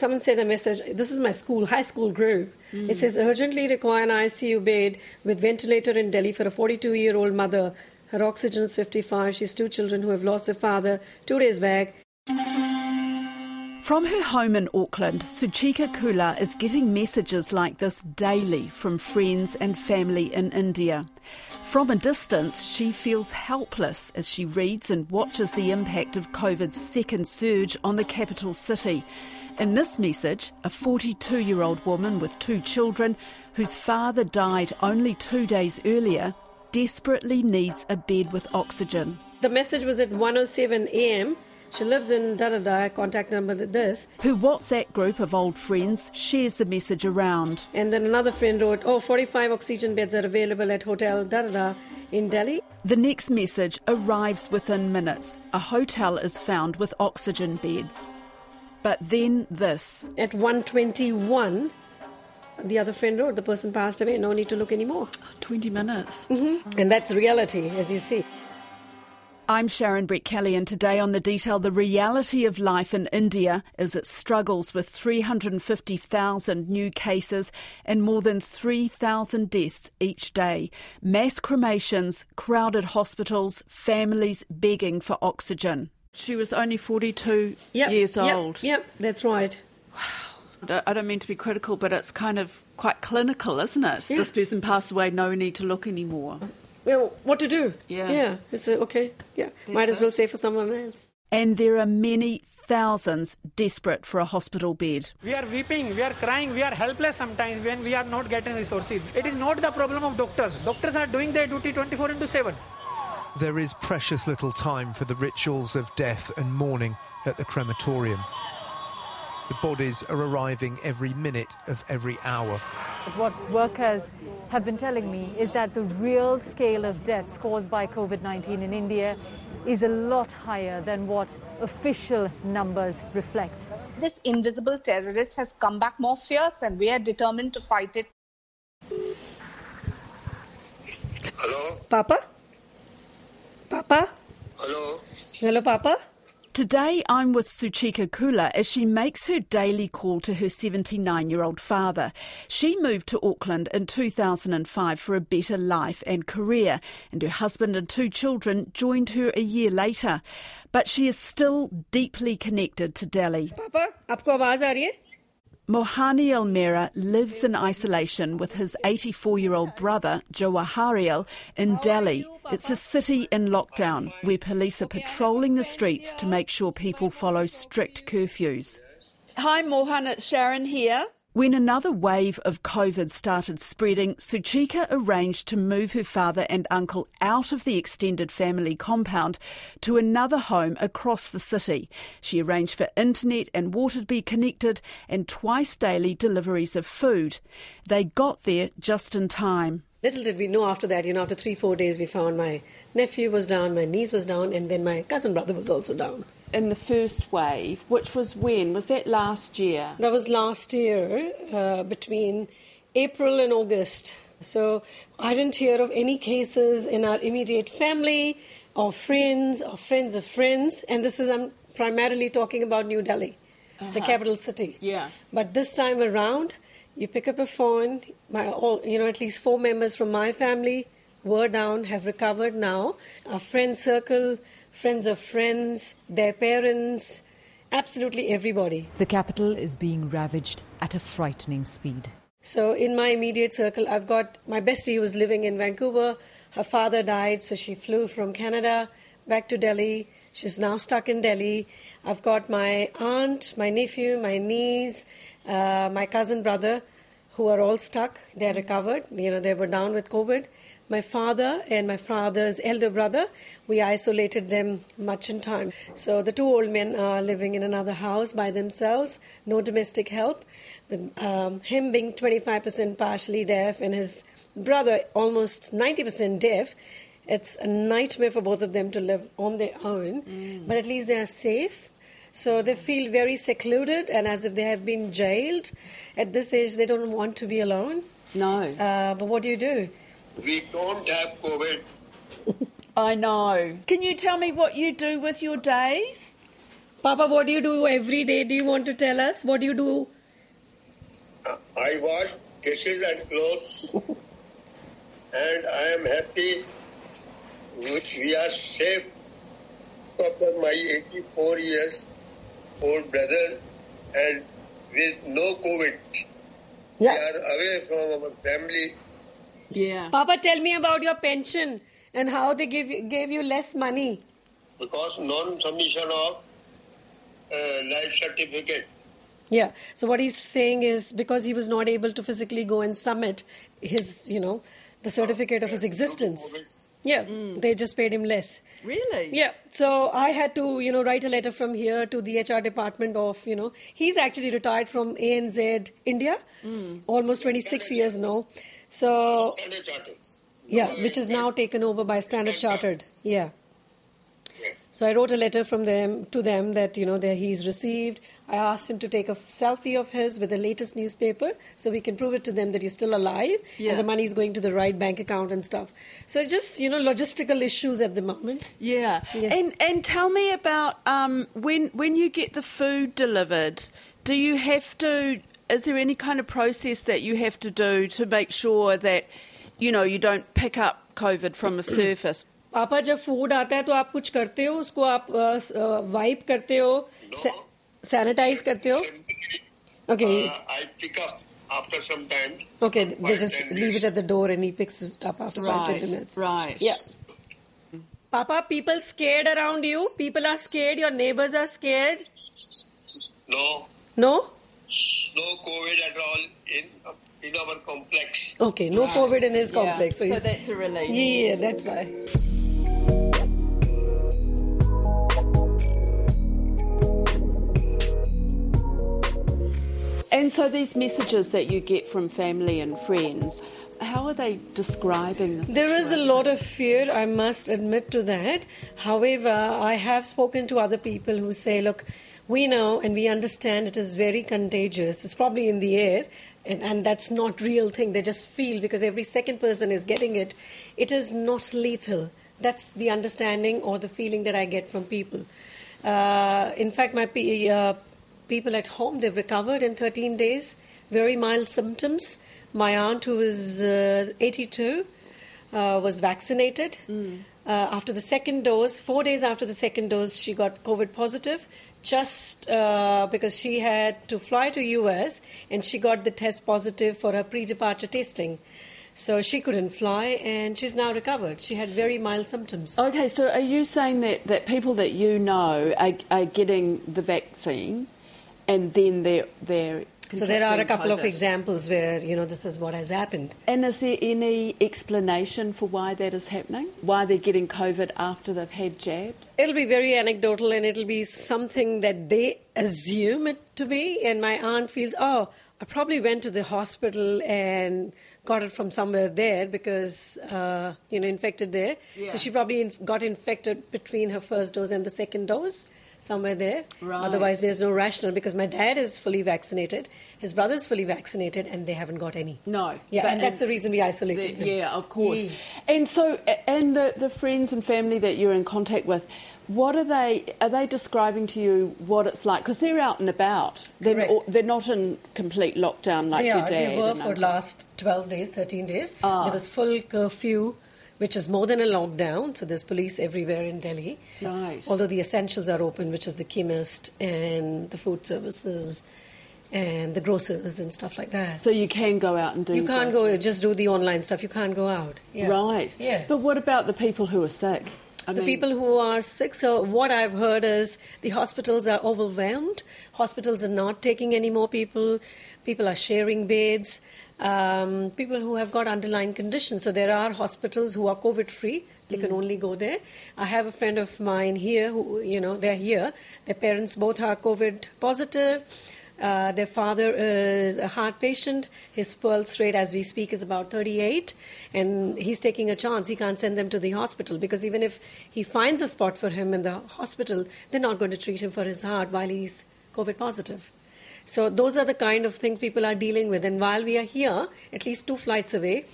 someone sent a message. This is my school, high school group. It says urgently require an ICU bed with ventilator in Delhi for a 42 year old mother. Her oxygen is 55. She has two children who have lost their father two days back. From her home in Auckland, Suchika Kula is getting messages like this daily from friends and family in India. From a distance, she feels helpless as she reads and watches the impact of COVID's second surge on the capital city. In this message, a 42 year old woman with two children, whose father died only two days earlier, desperately needs a bed with oxygen. The message was at 107 a.m. She lives in da da da, contact number this. Her WhatsApp group of old friends shares the message around. And then another friend wrote, Oh, 45 oxygen beds are available at Hotel da da da in Delhi. The next message arrives within minutes. A hotel is found with oxygen beds. But then this. At 121, the other friend wrote, The person passed away, no need to look anymore. 20 minutes. Mm-hmm. And that's reality, as you see. I'm Sharon Brettkelly, and today on The Detail, the reality of life in India is it struggles with 350,000 new cases and more than 3,000 deaths each day. Mass cremations, crowded hospitals, families begging for oxygen. She was only 42 Yep, years yep, old. Yep, that's right. I don't- I don't mean to be critical, but it's kind of quite clinical, isn't it? Yeah. This person passed away, no need to look anymore. Well, what to do? Yeah. Yeah. It's uh, okay. Yeah. Might as well say for someone else. And there are many thousands desperate for a hospital bed. We are weeping, we are crying, we are helpless sometimes when we are not getting resources. It is not the problem of doctors. Doctors are doing their duty 24 into 7. There is precious little time for the rituals of death and mourning at the crematorium. The bodies are arriving every minute of every hour. What workers have been telling me is that the real scale of deaths caused by COVID 19 in India is a lot higher than what official numbers reflect. This invisible terrorist has come back more fierce, and we are determined to fight it. Hello? Papa? Papa? Hello. Hello, Papa? Today, I'm with Suchika Kula as she makes her daily call to her 79 year old father. She moved to Auckland in 2005 for a better life and career, and her husband and two children joined her a year later. But she is still deeply connected to Delhi. Papa, aapko awaaz aa rahi hai? Mohani Almera lives in isolation with his 84 year old brother, Jawaharlal, in Delhi. It's a city in lockdown where police are patrolling the streets to make sure people follow strict curfews. Hi, Mohan, it's Sharon here. When another wave of COVID started spreading, Suchika arranged to move her father and uncle out of the extended family compound to another home across the city. She arranged for internet and water to be connected and twice daily deliveries of food. They got there just in time. Little did we know after that, you know, after three, four days, we found my nephew was down, my niece was down, and then my cousin brother was also down. In the first wave, which was when? Was that last year? That was last year, uh, between April and August. So I didn't hear of any cases in our immediate family or friends or friends of friends. And this is, I'm primarily talking about New Delhi, the capital city. Yeah. But this time around, you pick up a phone. My all, you know, at least four members from my family were down, have recovered now. Our friend circle, friends of friends, their parents, absolutely everybody. The capital is being ravaged at a frightening speed. So in my immediate circle, I've got my bestie who was living in Vancouver. Her father died, so she flew from Canada back to Delhi. She's now stuck in Delhi. I've got my aunt, my nephew, my niece, uh, my cousin brother, who are all stuck. They're recovered. You know, they were down with COVID. My father and my father's elder brother, we isolated them much in time. So the two old men are living in another house by themselves, no domestic help. With um, him being 25% partially deaf and his brother almost 90% deaf, it's a nightmare for both of them to live on their own. But at least they are safe. So they feel very secluded and as if they have been jailed. At this age, they don't want to be alone. No. Uh, but what do you do? We don't have COVID. I know. Can you tell me what you do with your days? Papa, what do you do every day? Do you want to tell us? What do you do? Uh, I wash dishes and clothes, and I am happy. Which we are safe after my 84 years old brother, and with no COVID. We are away from our family. Yeah. Papa, tell me about your pension and how they give you, gave you less money. because non-submission of uh, life certificate. Yeah. So what he's saying is because he was not able to physically go and submit his, you know, the certificate of his existence. Yeah, they just paid him less. Really? Yeah. So I had to, you know, write a letter from here to the HR department of, you know, he's actually retired from ANZ India, almost 26 years now. So Standard Chartered. yeah, which is now taken over by Standard Chartered. Yeah. So I wrote a letter from them to them that you know that he's received. I asked him to take a selfie of his with the latest newspaper so we can prove it to them that you're still alive Yeah. and the money is going to the right bank account and stuff. So just you know logistical issues at the moment. Yeah. Yeah. And and tell me about um, when when you get the food delivered, do you have to is there any kind of process that you have to do to make sure that you know you don't pick up COVID from a surface? पापा जब food आता है तो आप कुछ करते हो उसको आप वाइप करते हो सैनिटाइज करते हो okay Uh, I pick up after some time. Okay, they Five, just ten leave it minutes. at the door and he picks it up after five, Right, ten minutes. right. Yeah. Papa, people scared around you? People are scared? Your neighbors are scared? No, No? No COVID at all in in our complex. Okay, no COVID in his complex. So, so he's, that's a relief. yeah, that's why. And so these messages that you get from family and friends, how are they describing this? There is a lot of fear, I must admit to that. However, I have spoken to other people who say, look, we know and we understand it is very contagious. It's probably in the air, and, and that's not real thing. They just feel because every second person is getting it. It is not lethal. That's the understanding or the feeling that I get from people. Uh, in fact, my uh, people at home they've recovered in 13 days. Very mild symptoms. My aunt, who is uh, 82, uh, was vaccinated. Uh, after the second dose, four days after the second dose, she got COVID positive. Just uh, because she had to fly to US and she got the test positive for her pre-departure testing, so she couldn't fly and she's now recovered. She had very mild symptoms. Okay, so are you saying that, that people that you know are, are getting the vaccine and then they're they're So there are a contracting couple of examples where you know this is what has happened. And is there any explanation for why that is happening? Why they're getting COVID after they've had jabs? It'll be very anecdotal and it'll be something that they assume it to be. And my aunt feels, oh, I probably went to the hospital and got it from somewhere there because, uh, you know, infected there. Yeah. So she probably inf- got infected between her first dose and the second dose. Somewhere there. Right. Otherwise, there's no rational because my dad is fully vaccinated, his brother's fully vaccinated, and they haven't got any. No. Yeah, but- and that's the reason we isolated the- them. Yeah, of course. Yeah. And so, and the, the friends and family that you're in contact with, what are they? Are they describing to you what it's like? Because they're out and about. They're, not- they're not in complete lockdown like yeah, your dad. they were for uncle. last 12 days, 13 days. Ah. There was full curfew, which is more than a lockdown. So there's police everywhere in Delhi. Right. Although the essentials are open, which is the chemist and the food services and the grocers and stuff like that. So you can go out and do. you can't go, just do the online stuff. You can't go out. Yeah. Right. Yeah. But what about the people who are sick? I the mean- people who are sick. So what I've heard is the hospitals are overwhelmed. Hospitals are not taking any more people. People are sharing beds. Um, people who have got underlying conditions. So there are hospitals who are COVID free. They can only go there. I have a friend of mine here who, you know, they're here. Their parents both are COVID positive. Uh, their father is a heart patient. His pulse rate, as we speak, is about 38, and he's taking a chance. He can't send them to the hospital because even if he finds a spot for him in the hospital, they're not going to treat him for his heart while he's COVID positive. So those are the kind of things people are dealing with. And while we are here, at least two flights away,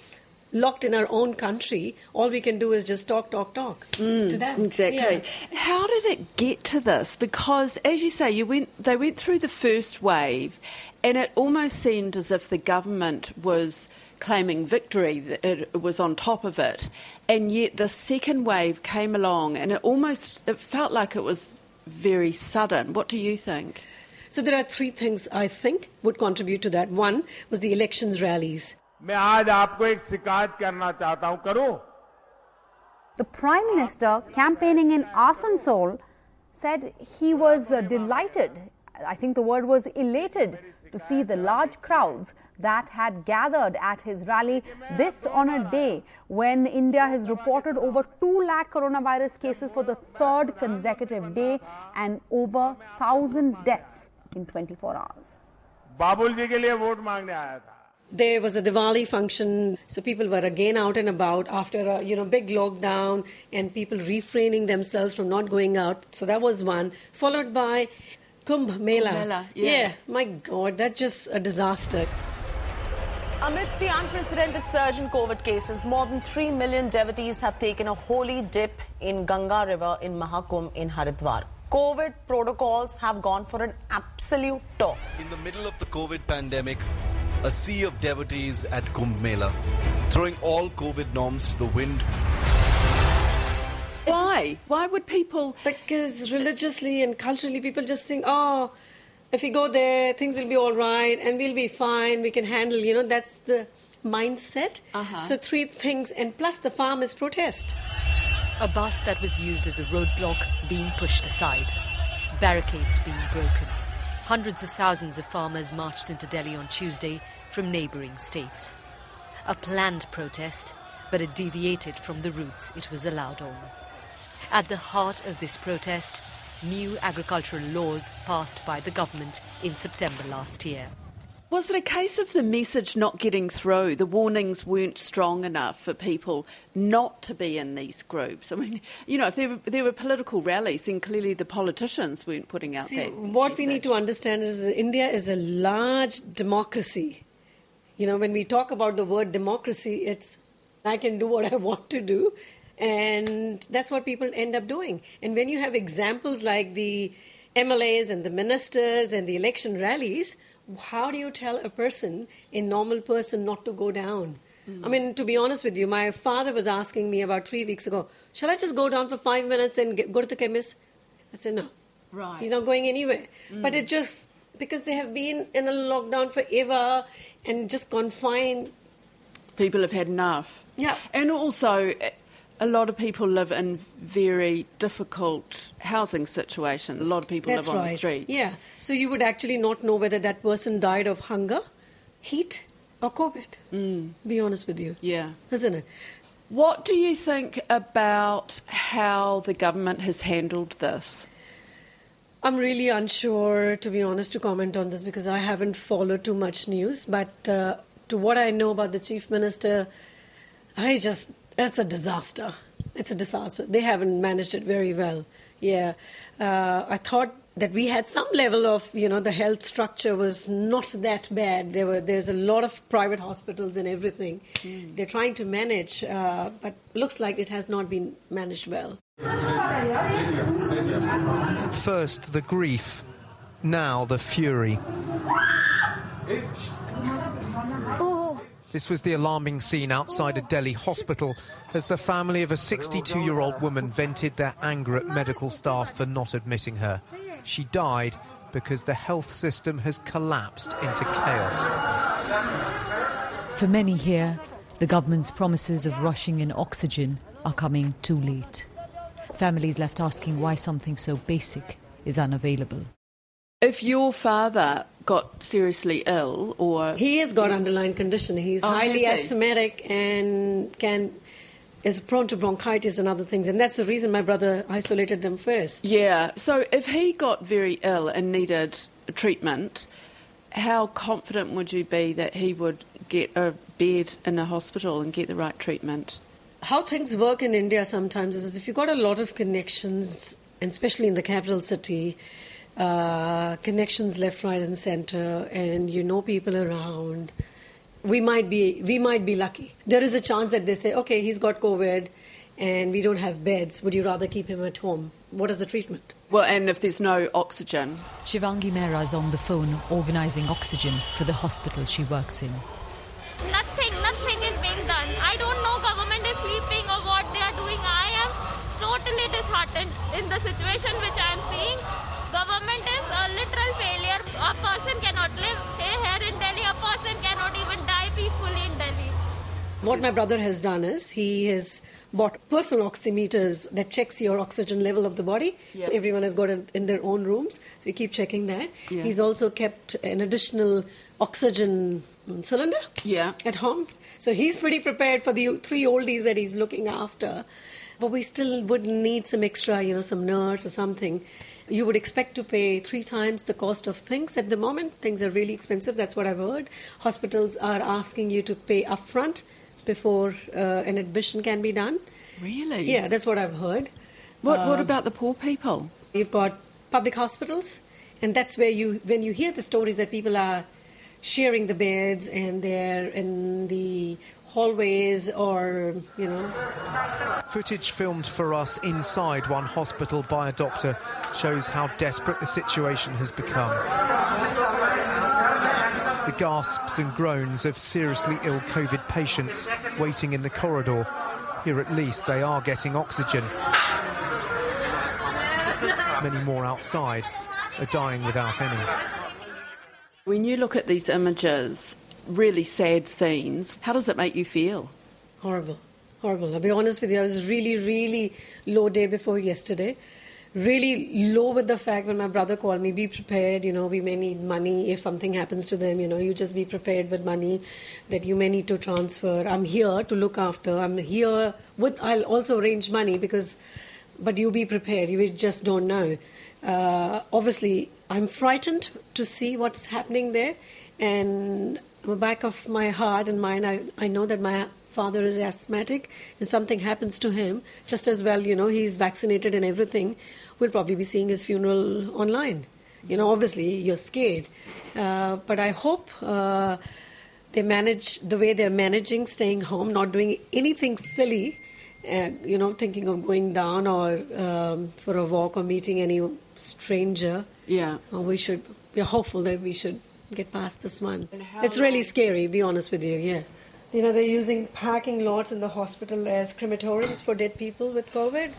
locked in our own country, all we can do is just talk, talk, talk mm, to them. Exactly. Yeah. How did it get to this? Because, as you say, you went. They went through the first wave, and it almost seemed as if the government was claiming victory. It was on top of it, and yet the second wave came along, and it almost it felt like it was very sudden. What do you think? So there are three things I think would contribute to that. One was the elections rallies. मैं आज आपको एक शिकायत करना चाहता हूं करूं The Prime Minister, campaigning in Asansol, said he was uh, delighted, I think the word was elated, to see the large crowds that had gathered at his rally. This on a day when India has reported over 2 lakh coronavirus cases for the third consecutive day and over 1,000 deaths in 24 hours. बाबुल जी के लिए vote मांगने आया था There was a Diwali function, so people were again out and about after a you know big lockdown, and people refraining themselves from not going out. So that was one, followed by Kumbh Mela. Kumbh Mela, yeah. my God, that's just a disaster. Amidst the unprecedented surge in COVID cases, more than 3 million devotees have taken a holy dip in Ganga River in Mahakumbh in Haridwar. COVID protocols have gone for an absolute toss. In the middle of the COVID pandemic, a sea of devotees at Kumbh Mela, throwing all COVID norms to the wind. Why? Why would people? Because religiously and culturally, people just think, oh, if we go there, things will be all right and we'll be fine. We can handle, you know, that's the mindset. Uh-huh. So, three things, and plus the farmers' protest. A bus that was used as a roadblock being pushed aside, barricades being broken. Hundreds of thousands of farmers marched into Delhi on Tuesday from neighbouring states. A planned protest, but it deviated from the routes it was allowed on. At the heart of this protest, new agricultural laws passed by the government in September last year. Was it a case of the message not getting through? The warnings weren't strong enough for people not to be in these groups. I mean, you know, if there were, there were political rallies, then clearly the politicians weren't putting out See, that. what message. we need to understand is that India is a large democracy. You know, when we talk about the word democracy, it's I can do what I want to do, and that's what people end up doing. And when you have examples like the MLAs and the ministers and the election rallies, how do you tell a person, a normal person, not to go down? I mean, to be honest with you, my father was asking me about three weeks ago, shall I just go down for five minutes and get, go to the chemist? I said, no. Right. You're not going anywhere. But it just, because they have been in a lockdown forever and just confined. People have had enough. Yeah. And also, a lot of people live in very difficult housing situations. A lot of people That's live on the streets. Yeah. So you would actually not know whether that person died of hunger, heat, or COVID. Mm. Be honest with you. Yeah. Isn't it? What do you think about how the government has handled this? I'm really unsure, to be honest, to comment on this because I haven't followed too much news. But uh, to what I know about the chief minister, I just, it's a disaster. It's a disaster. They haven't managed it very well. Yeah. Uh, I thought that we had some level of, you know, the health structure was not that bad. There were, there's a lot of private hospitals and everything. They're trying to manage, uh, but looks like it has not been managed well. First, the grief, now the fury. This was the alarming scene outside a Delhi hospital as the family of a 62 year old woman vented their anger at medical staff for not admitting her. She died because the health system has collapsed into chaos. For many here, the government's promises of rushing in oxygen are coming too late. Families left asking why something so basic is unavailable. If your father got seriously ill or. He has got underlying condition. He's Oh, highly asthmatic and can is prone to bronchitis and other things. And that's the reason my brother isolated them first. Yeah, so if he got very ill and needed treatment, how confident would you be that he would get a bed in a hospital and get the right treatment? How things work in India sometimes is if you've got a lot of connections, and especially in the capital city, uh, connections left, right, and center, and you know people around. we might be we might be lucky. There is a chance that they say, okay, he's got COVID, and we don't have beds. Would you rather keep him at home? What is the treatment? Well, and if there's no oxygen. Shivangi Mehra is on the phone organising oxygen for the hospital she works in. Nothing, nothing is being done. I don't know government is sleeping or what they are doing. I am totally disheartened in the situation which I am What my brother has done is he has bought personal oximeters that checks your oxygen level of the body. Yep. Everyone has got it in their own rooms, so we keep checking that. Yeah. He's also kept an additional oxygen mm, cylinder Yeah. at home. So he's pretty prepared for the three oldies that he's looking after. But we still would need some extra, you know, some nurse or something. You would expect to pay three times the cost of things at the moment. Things are really expensive. That's what I've heard. Hospitals are asking you to pay upfront before uh, an admission can be done. Really? Yeah, that's what I've heard. What, what Um, about the poor people? You've got public hospitals, and that's where you, when you hear the stories that people are sharing the beds and they're in the hallways or, you know. Footage filmed for us inside one hospital by a doctor shows how desperate the situation has become. The gasps and groans of seriously ill COVID patients waiting in the corridor. Here at least they are getting oxygen. Many more outside are dying without any. When you look at these images, really sad scenes, how does it make you feel? Horrible, horrible. I'll be honest with you, I was really, really low day before yesterday. Really low with the fact when my brother called me, be prepared, you know, we may need money if something happens to them, you know, you just be prepared with money that you may need to transfer. I'm here to look after. I'm here with, I'll also arrange money because, but you be prepared, you just don't know. Uh, obviously, I'm frightened to see what's happening there, and the back of my heart and mind, I, I know that my father is asthmatic, and something happens to him, just as well, you know, he's vaccinated and everything, we'll probably be seeing his funeral online. You know, obviously, you're scared. Uh, but I hope uh, they manage the way they're managing, staying home, not doing anything silly, uh, you know, thinking of going down or um, for a walk or meeting any stranger. Yeah. Uh, we should, we're hopeful that we should get past this one. It's really scary, be honest with you, yeah. You know, they're using parking lots in the hospital as crematoriums for dead people with COVID.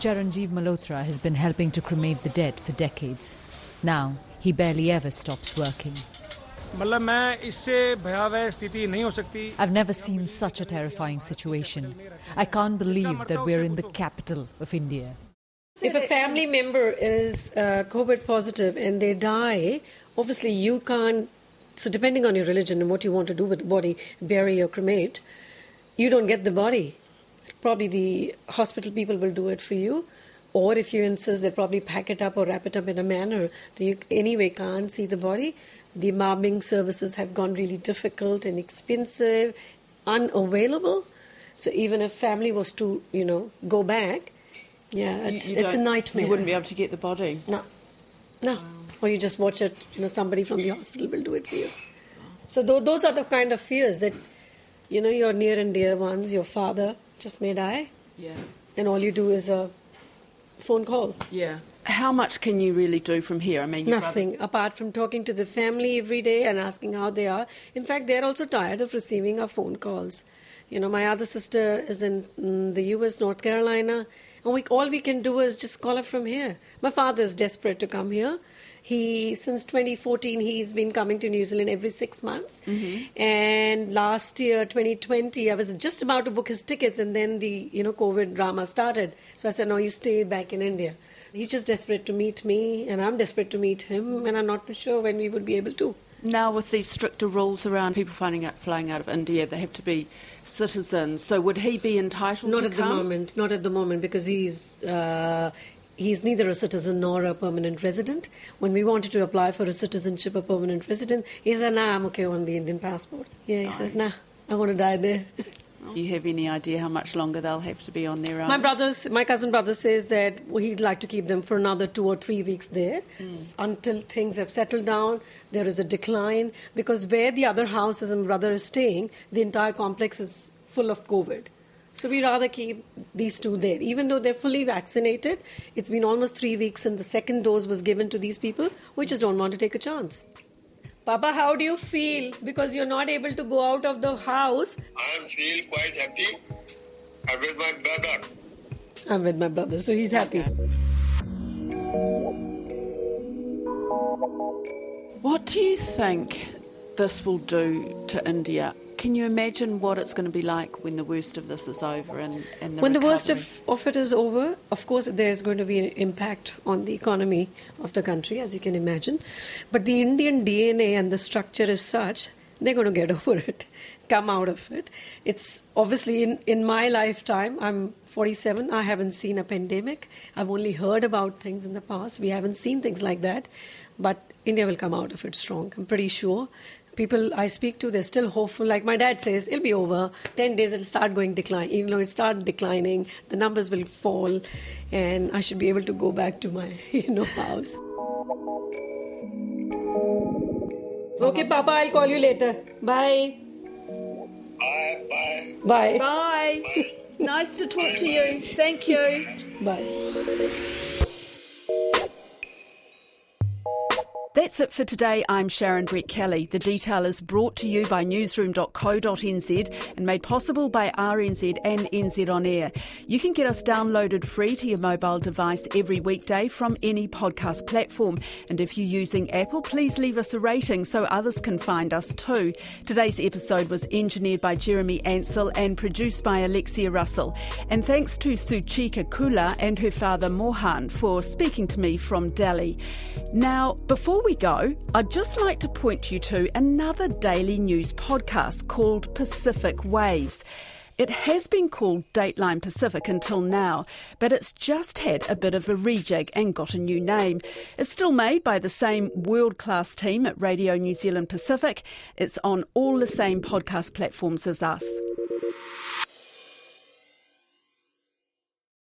Charanjeev Malhotra has been helping to cremate the dead for decades. Now, he barely ever stops working. I've never seen such a terrifying situation. I can't believe that we're in the capital of India. If a family member is uh, COVID positive and they die, obviously you can't, so depending on your religion and what you want to do with the body, bury or cremate, you don't get the body. Probably the hospital people will do it for you. Or if you insist, they probably pack it up or wrap it up in a manner that you anyway can't see the body. The embalming services have gone really difficult and expensive, unavailable. So even if family was to, you know, go back, yeah, it's, You- you it's a nightmare. You wouldn't be able to get the body. No, no. Or you just watch it. You know, somebody from the hospital will do it for you. So tho- those are the kind of fears that, you know, your near and dear ones, your father just may die, Yeah. and all you do is a phone call. Yeah. How much can you really do from here? I mean, your Nothing apart from talking to the family every day and asking how they are. In fact, they're also tired of receiving our phone calls. You know, my other sister is in mm, the U.S., North Carolina, and we, all we can do is just call her from here. My father is desperate to come here. He since 2014 he's been coming to New Zealand every six months, and last year 2020 I was just about to book his tickets, and then the you know COVID drama started. So I said, no, you stay back in India. He's just desperate to meet me, and I'm desperate to meet him, and I'm not sure when we would be able to. Now, with these stricter rules around people flying out, flying out of India, they have to be citizens. So, would he be entitled Not to at come? the moment. Not at the moment because he's uh, he's neither a citizen nor a permanent resident. When we wanted to apply for a citizenship or permanent resident, he said, "Nah, I'm okay on the Indian passport." Yeah, he says, "Nah, I want to die there." Do you have any idea how much longer they'll have to be on their own? My brothers, my cousin brother says that he'd like to keep them for another two or three weeks there Mm. until things have settled down. There is a decline because where the other houses and brother is staying, the entire complex is full of COVID. So we rather keep these two there, even though they're fully vaccinated. It's been almost three weeks, and the second dose was given to these people. We just don't want to take a chance. Papa, how do you feel? Because you're not able to go out of the house. I feel quite happy. I'm with my brother. I'm with my brother, so he's happy. What do you think this will do to India? Can you imagine what it's going to be like when the worst of this is over and, and the when the worst of, of it is over, of course, there's going to be an impact on the economy of the country, as you can imagine. But the Indian DNA and the structure is such, they're going to get over it, come out of it. It's obviously in, in my lifetime, I'm 47, I haven't seen a pandemic. I've only heard about things in the past. We haven't seen things like that. But India will come out of it strong, I'm pretty sure people I speak to, they're still hopeful. Like my dad says, it'll be over. 10 days, it'll start going decline. You know, it start declining, the numbers will fall, and I should be able to go back to my, you know, house. Okay, Papa, I'll call you later. Bye. Bye, bye. Bye. Bye. nice to talk to you. Thank you. Bye. That's it for today. I'm Sharon Brettkelly. The detail is brought to you by newsroom.co.nz and made possible by RNZ and NZ On Air. You can get us downloaded free to your mobile device every weekday from any podcast platform. And if you're using Apple, please leave us a rating so others can find us too. Today's episode was engineered by Jeremy Ansell and produced by Alexia Russell. And thanks to Suchika Kula and her father Mohan for speaking to me from Delhi. Now, before we go, I'd just like to point you to another daily news podcast called Pacific Waves. It has been called Dateline Pacific until now, but it's just had a bit of a rejig and got a new name. It's still made by the same world class team at Radio New Zealand Pacific. It's on all the same podcast platforms as us.